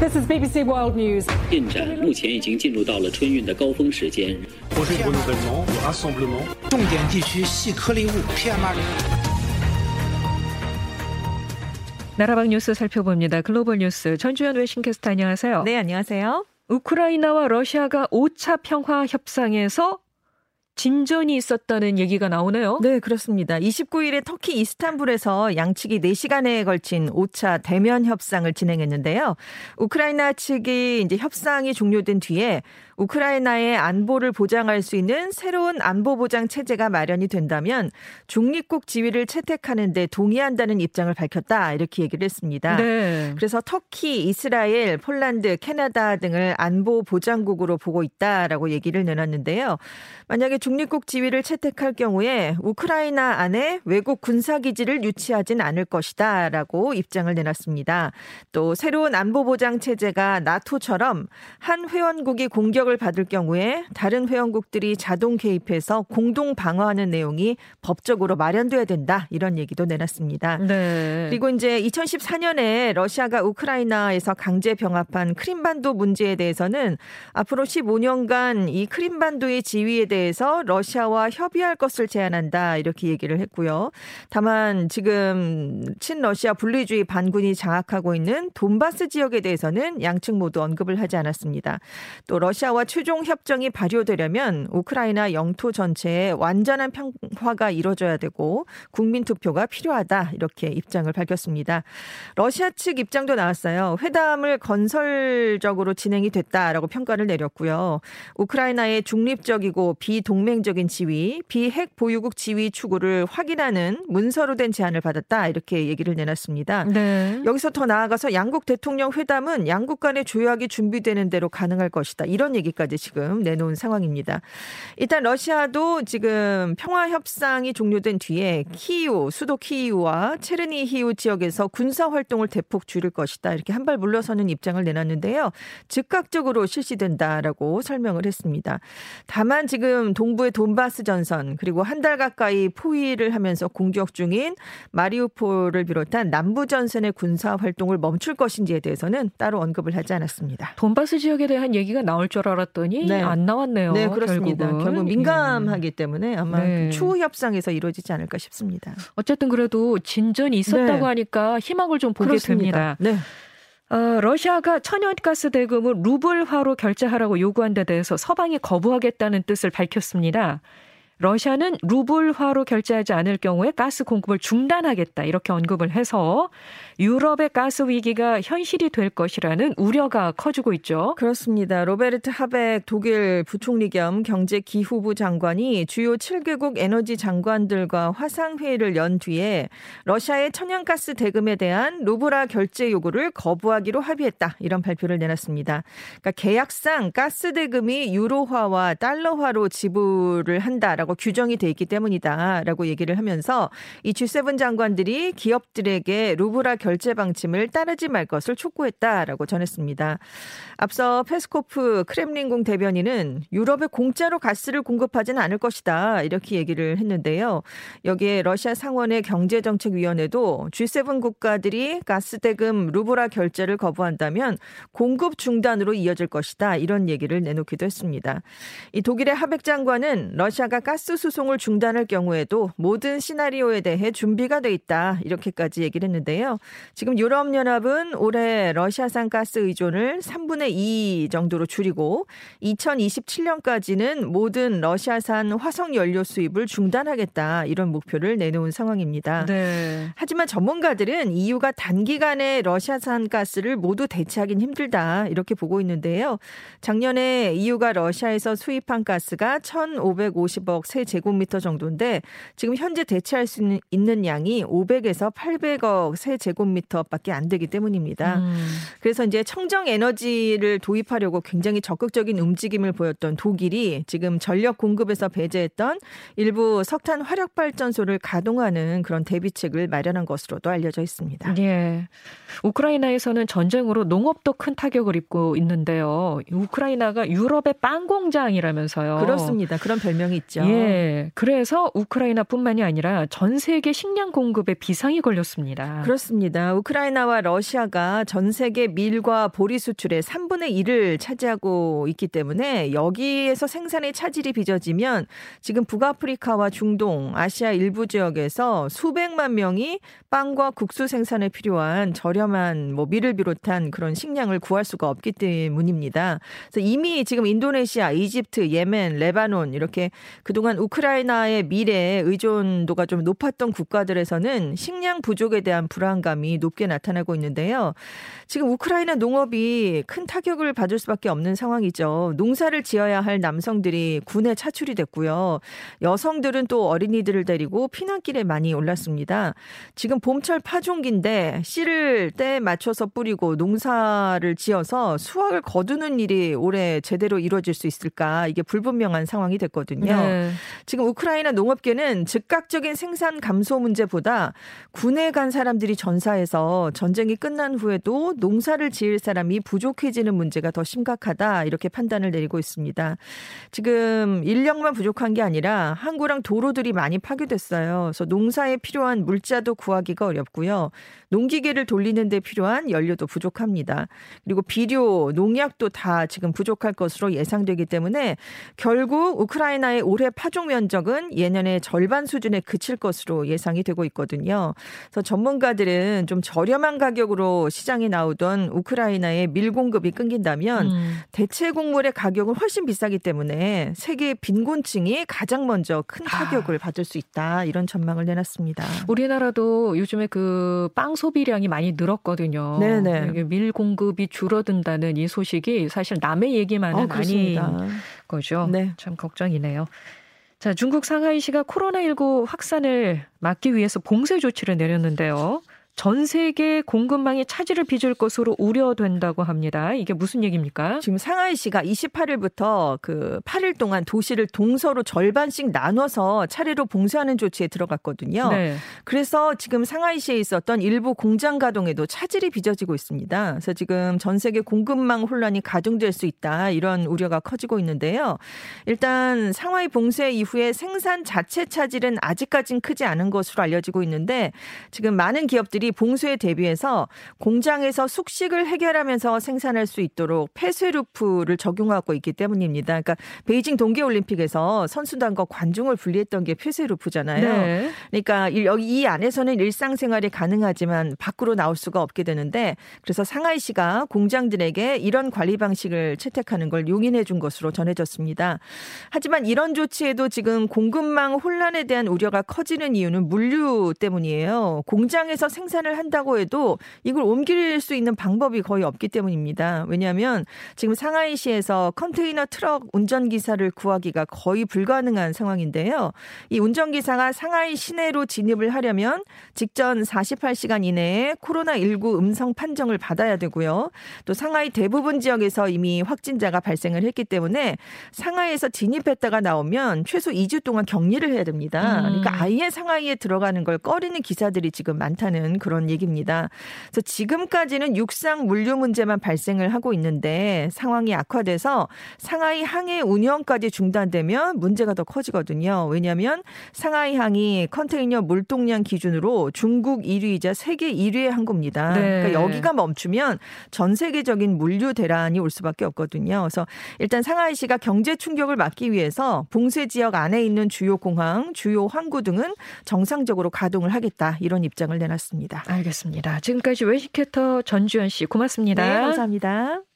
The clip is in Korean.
This is BBC World News. 进展目前已经进入到了春运的高峰时间。 projet de renouvellement, de rassemblement. 重点地区细颗粒物 PM2.5。 나라방 뉴스 살펴봅니다. 글로벌 뉴스 전주현 외신캐스터 안녕하세요. 네, 안녕하세요. 우크라이나와 러시아가 5차 평화 협상에서 진전이 있었다는 얘기가 나오네요. 네, 그렇습니다. 29일에 터키 이스탄불에서 양측이 4시간에 걸친 5차 대면 협상을 진행했는데요. 우크라이나 측이 이제 협상이 종료된 뒤에 우크라이나의 안보를 보장할 수 있는 새로운 안보 보장 체제가 마련이 된다면 중립국 지위를 채택하는 데 동의한다는 입장을 밝혔다. 이렇게 얘기를 했습니다. 네. 그래서 터키, 이스라엘, 폴란드, 캐나다 등을 안보 보장국으로 보고 있다라고 얘기를 내놨는데요. 만약에 중립국 지위를 채택할 경우에 우크라이나 안에 외국 군사기지를 유치하진 않을 것이다 라고 입장을 내놨습니다. 또 새로운 안보 보장 체제가 나토처럼 한 회원국이 공격을 받을 경우에 다른 회원국들이 자동 개입해서 공동 방어하는 내용이 법적으로 마련돼야 된다 이런 얘기도 내놨습니다. 네. 그리고 이제 2014년에 러시아가 우크라이나에서 강제 병합한 크림반도 문제에 대해서는 앞으로 15년간 이 크림반도의 지위에 대해서 러시아와 협의할 것을 제안한다 이렇게 얘기를 했고요. 다만 지금 친러시아 분리주의 반군이 장악하고 있는 돈바스 지역에 대해서는 양측 모두 언급을 하지 않았습니다. 또 러시아와 최종 협정이 발효되려면 우크라이나 영토 전체에 완전한 평화가 이루어져야 되고 국민 투표가 필요하다 이렇게 입장을 밝혔습니다. 러시아 측 입장도 나왔어요. 회담을 건설적으로 진행이 됐다라고 평가를 내렸고요. 우크라이나의 중립적이고 비동맹 적인 지위, 비핵 보유국 지위 추구를 확인하는 문서로 된 제안을 받았다 이렇게 얘기를 내놨습니다. 네. 여기서 더 나아가서 양국 대통령 회담은 양국 간의 조약이 준비되는 대로 가능할 것이다. 이런 얘기까지 지금 내놓은 상황입니다. 일단 러시아도 지금 평화 협상이 종료된 뒤에 키이우, 수도 키이우와 체르니히우 지역에서 군사 활동을 대폭 줄일 것이다. 이렇게 한 발 물러서는 입장을 내놨는데요. 즉각적으로 실시된다라고 설명을 했습니다. 다만 지금 동 부의 돈바스 전선 그리고 한 달 가까이 포위를 하면서 공격 중인 마리우폴을 비롯한 남부 전선의 군사 활동을 멈출 것인지에 대해서는 따로 언급을 하지 않았습니다. 돈바스 지역에 대한 얘기가 나올 줄 알았더니 네. 안 나왔네요. 네, 그렇습니다. 결국은. 결국 민감하기 때문에 아마 네. 추후 협상에서 이루어지지 않을까 싶습니다. 어쨌든 그래도 진전이 있었다고 네. 하니까 희망을 좀 보게 됩니다. 네. 어, 러시아가 천연가스 대금을 루블화로 결제하라고 요구한 데 대해서 서방이 거부하겠다는 뜻을 밝혔습니다. 러시아는 루블화로 결제하지 않을 경우에 가스 공급을 중단하겠다 이렇게 언급을 해서 유럽의 가스 위기가 현실이 될 것이라는 우려가 커지고 있죠. 그렇습니다. 로베르트 하벡 독일 부총리 겸 경제기후부 장관이 주요 7개국 에너지 장관들과 화상회의를 연 뒤에 러시아의 천연가스 대금에 대한 루블화 결제 요구를 거부하기로 합의했다. 이런 발표를 내놨습니다. 그러니까 계약상 가스 대금이 유로화와 달러화로 지불을 한다라고 규정이 돼 있기 때문이다라고 얘기를 하면서 이 G7 장관들이 기업들에게 루블화 결제 방침을 따르지 말 것을 촉구했다라고 전했습니다. 앞서 페스코프 크렘린궁 대변인은 유럽에 공짜로 가스를 공급하지는 않을 것이다 이렇게 얘기를 했는데요. 여기에 러시아 상원의 경제정책위원회도 G7 국가들이 가스 대금 루브라 결제를 거부한다면 공급 중단으로 이어질 것이다 이런 얘기를 내놓기도 했습니다. 이 독일의 하백 장관은 러시아가 가스 수송을 중단할 경우에도 모든 시나리오에 대해 준비가 돼 있다 이렇게까지 얘기를 했는데요. 지금 유럽연합은 올해 러시아산 가스 의존을 3분의 2 정도로 줄이고 2027년까지는 모든 러시아산 화석 연료 수입을 중단하겠다 이런 목표를 내놓은 상황입니다. 네. 하지만 전문가들은 EU가 단기간에 러시아산 가스를 모두 대체하긴 힘들다 이렇게 보고 있는데요. 작년에 EU가 러시아에서 수입한 가스가 1,550억 세제곱미터 정도인데 지금 현재 대체할 수 있는 양이 500에서 800억 세제곱미터밖에 안 되기 때문입니다. 음. 그래서 이제 청정 에너지를 도입하려고 굉장히 적극적인 움직임을 보였던 독일이 지금 전력 공급에서 배제했던 일부 석탄 화력 발전소를 가동하는 그런 대비책을 마련한 것으로도 알려져 있습니다. 예. 우크라이나에서는 전쟁으로 농업도 큰 타격을 입고 있는데요. 우크라이나가 유럽의 빵 공장이라면서요. 그렇습니다. 그런 별명이 있죠. 예, 네. 그래서 우크라이나뿐만이 아니라 전 세계 식량 공급에 비상이 걸렸습니다. 그렇습니다. 우크라이나와 러시아가 전 세계 밀과 보리 수출의 3분의 1을 차지하고 있기 때문에 여기에서 생산의 차질이 빚어지면 지금 북아프리카와 중동, 아시아 일부 지역에서 수백만 명이 빵과 국수 생산에 필요한 저렴한 뭐 밀을 비롯한 그런 식량을 구할 수가 없기 때문입니다. 그래서 이미 지금 인도네시아, 이집트, 예멘, 레바논 이렇게 그동안 우크라이나의 밀에 의존도가 좀 높았던 국가들에서는 식량 부족에 대한 불안감이 높게 나타나고 있는데요. 지금 우크라이나 농업이 큰 타격을 받을 수밖에 없는 상황이죠. 농사를 지어야 할 남성들이 군에 차출이 됐고요. 여성들은 또 어린이들을 데리고 피난길에 많이 올랐습니다. 지금 봄철 파종기인데 씨를 때 맞춰서 뿌리고 농사를 지어서 수확을 거두는 일이 올해 제대로 이루어질 수 있을까 이게 불분명한 상황이 됐거든요. 네. 지금 우크라이나 농업계는 즉각적인 생산 감소 문제보다 군에 간 사람들이 전사해서 전쟁이 끝난 후에도 농사를 지을 사람이 부족해지는 문제가 더 심각하다 이렇게 판단을 내리고 있습니다. 지금 인력만 부족한 게 아니라 항구랑 도로들이 많이 파괴됐어요. 그래서 농사에 필요한 물자도 구하기가 어렵고요. 농기계를 돌리는 데 필요한 연료도 부족합니다. 그리고 비료, 농약도 다 지금 부족할 것으로 예상되기 때문에 결국 우크라이나의 올해 파종 면적은 예년의 절반 수준에 그칠 것으로 예상이 되고 있거든요. 그래서 전문가들은 좀 저렴한 가격으로 시장에 나오던 우크라이나의 밀 공급이 끊긴다면 음. 대체 곡물의 가격은 훨씬 비싸기 때문에 세계 빈곤층이 가장 먼저 큰 아. 타격을 아. 받을 수 있다 이런 전망을 내놨습니다. 우리나라도 요즘에 그 빵 소비량이 많이 늘었거든요. 네네. 밀 공급이 줄어든다는 이 소식이 사실 남의 얘기만은 어, 아닌 거죠. 네. 참 걱정이네요. 자, 중국 상하이시가 코로나19 확산을 막기 위해서 봉쇄 조치를 내렸는데요. 전 세계 공급망이 차질을 빚을 것으로 우려된다고 합니다. 이게 무슨 얘기입니까? 지금 상하이시가 28일부터 그 8일 동안 도시를 동서로 절반씩 나눠서 차례로 봉쇄하는 조치에 들어갔거든요. 네. 그래서 지금 상하이시에 있었던 일부 공장 가동에도 차질이 빚어지고 있습니다. 그래서 지금 전 세계 공급망 혼란이 가중될 수 있다 이런 우려가 커지고 있는데요. 일단 상하이 봉쇄 이후에 생산 자체 차질은 아직까진 크지 않은 것으로 알려지고 있는데 지금 많은 기업들이 봉쇄에 대비해서 공장에서 숙식을 해결하면서 생산할 수 있도록 폐쇄루프를 적용하고 있기 때문입니다. 그러니까 베이징 동계올림픽에서 선수단과 관중을 분리했던 게 폐쇄루프잖아요. 네. 그러니까 여기 이 안에서는 일상생활이 가능하지만 밖으로 나올 수가 없게 되는데 그래서 상하이시가 공장들에게 이런 관리 방식을 채택하는 걸 용인해 준 것으로 전해졌습니다. 하지만 이런 조치에도 지금 공급망 혼란에 대한 우려가 커지는 이유는 물류 때문이에요. 공장에서 생산 생산을 한다고 해도 이걸 옮길 수 있는 방법이 거의 없기 때문입니다. 왜냐하면 지금 상하이시에서 컨테이너 트럭 운전기사를 구하기가 거의 불가능한 상황인데요. 이 운전기사가 상하이 시내로 진입을 하려면 직전 48시간 이내에 코로나19 음성 판정을 받아야 되고요. 또 상하이 대부분 지역에서 이미 확진자가 발생을 했기 때문에 상하이에서 진입했다가 나오면 최소 2주 동안 격리를 해야 됩니다. 그러니까 음. 아예 상하이에 들어가는 걸 꺼리는 기사들이 지금 많다는 그런 얘기입니다. 그래서 지금까지는 육상 물류 문제만 발생을 하고 있는데 상황이 악화돼서 상하이 항해 운영까지 중단되면 문제가 더 커지거든요. 왜냐하면 상하이 항이 컨테이너 물동량 기준으로 중국 1위이자 세계 1위의 항구입니다. 네. 그러니까 여기가 멈추면 전 세계적인 물류 대란이 올 수밖에 없거든요. 그래서 일단 상하이시가 경제 충격을 막기 위해서 봉쇄 지역 안에 있는 주요 공항, 주요 항구 등은 정상적으로 가동을 하겠다 이런 입장을 내놨습니다. 알겠습니다. 지금까지 외식캐터 전주현 씨 고맙습니다. 네, 감사합니다.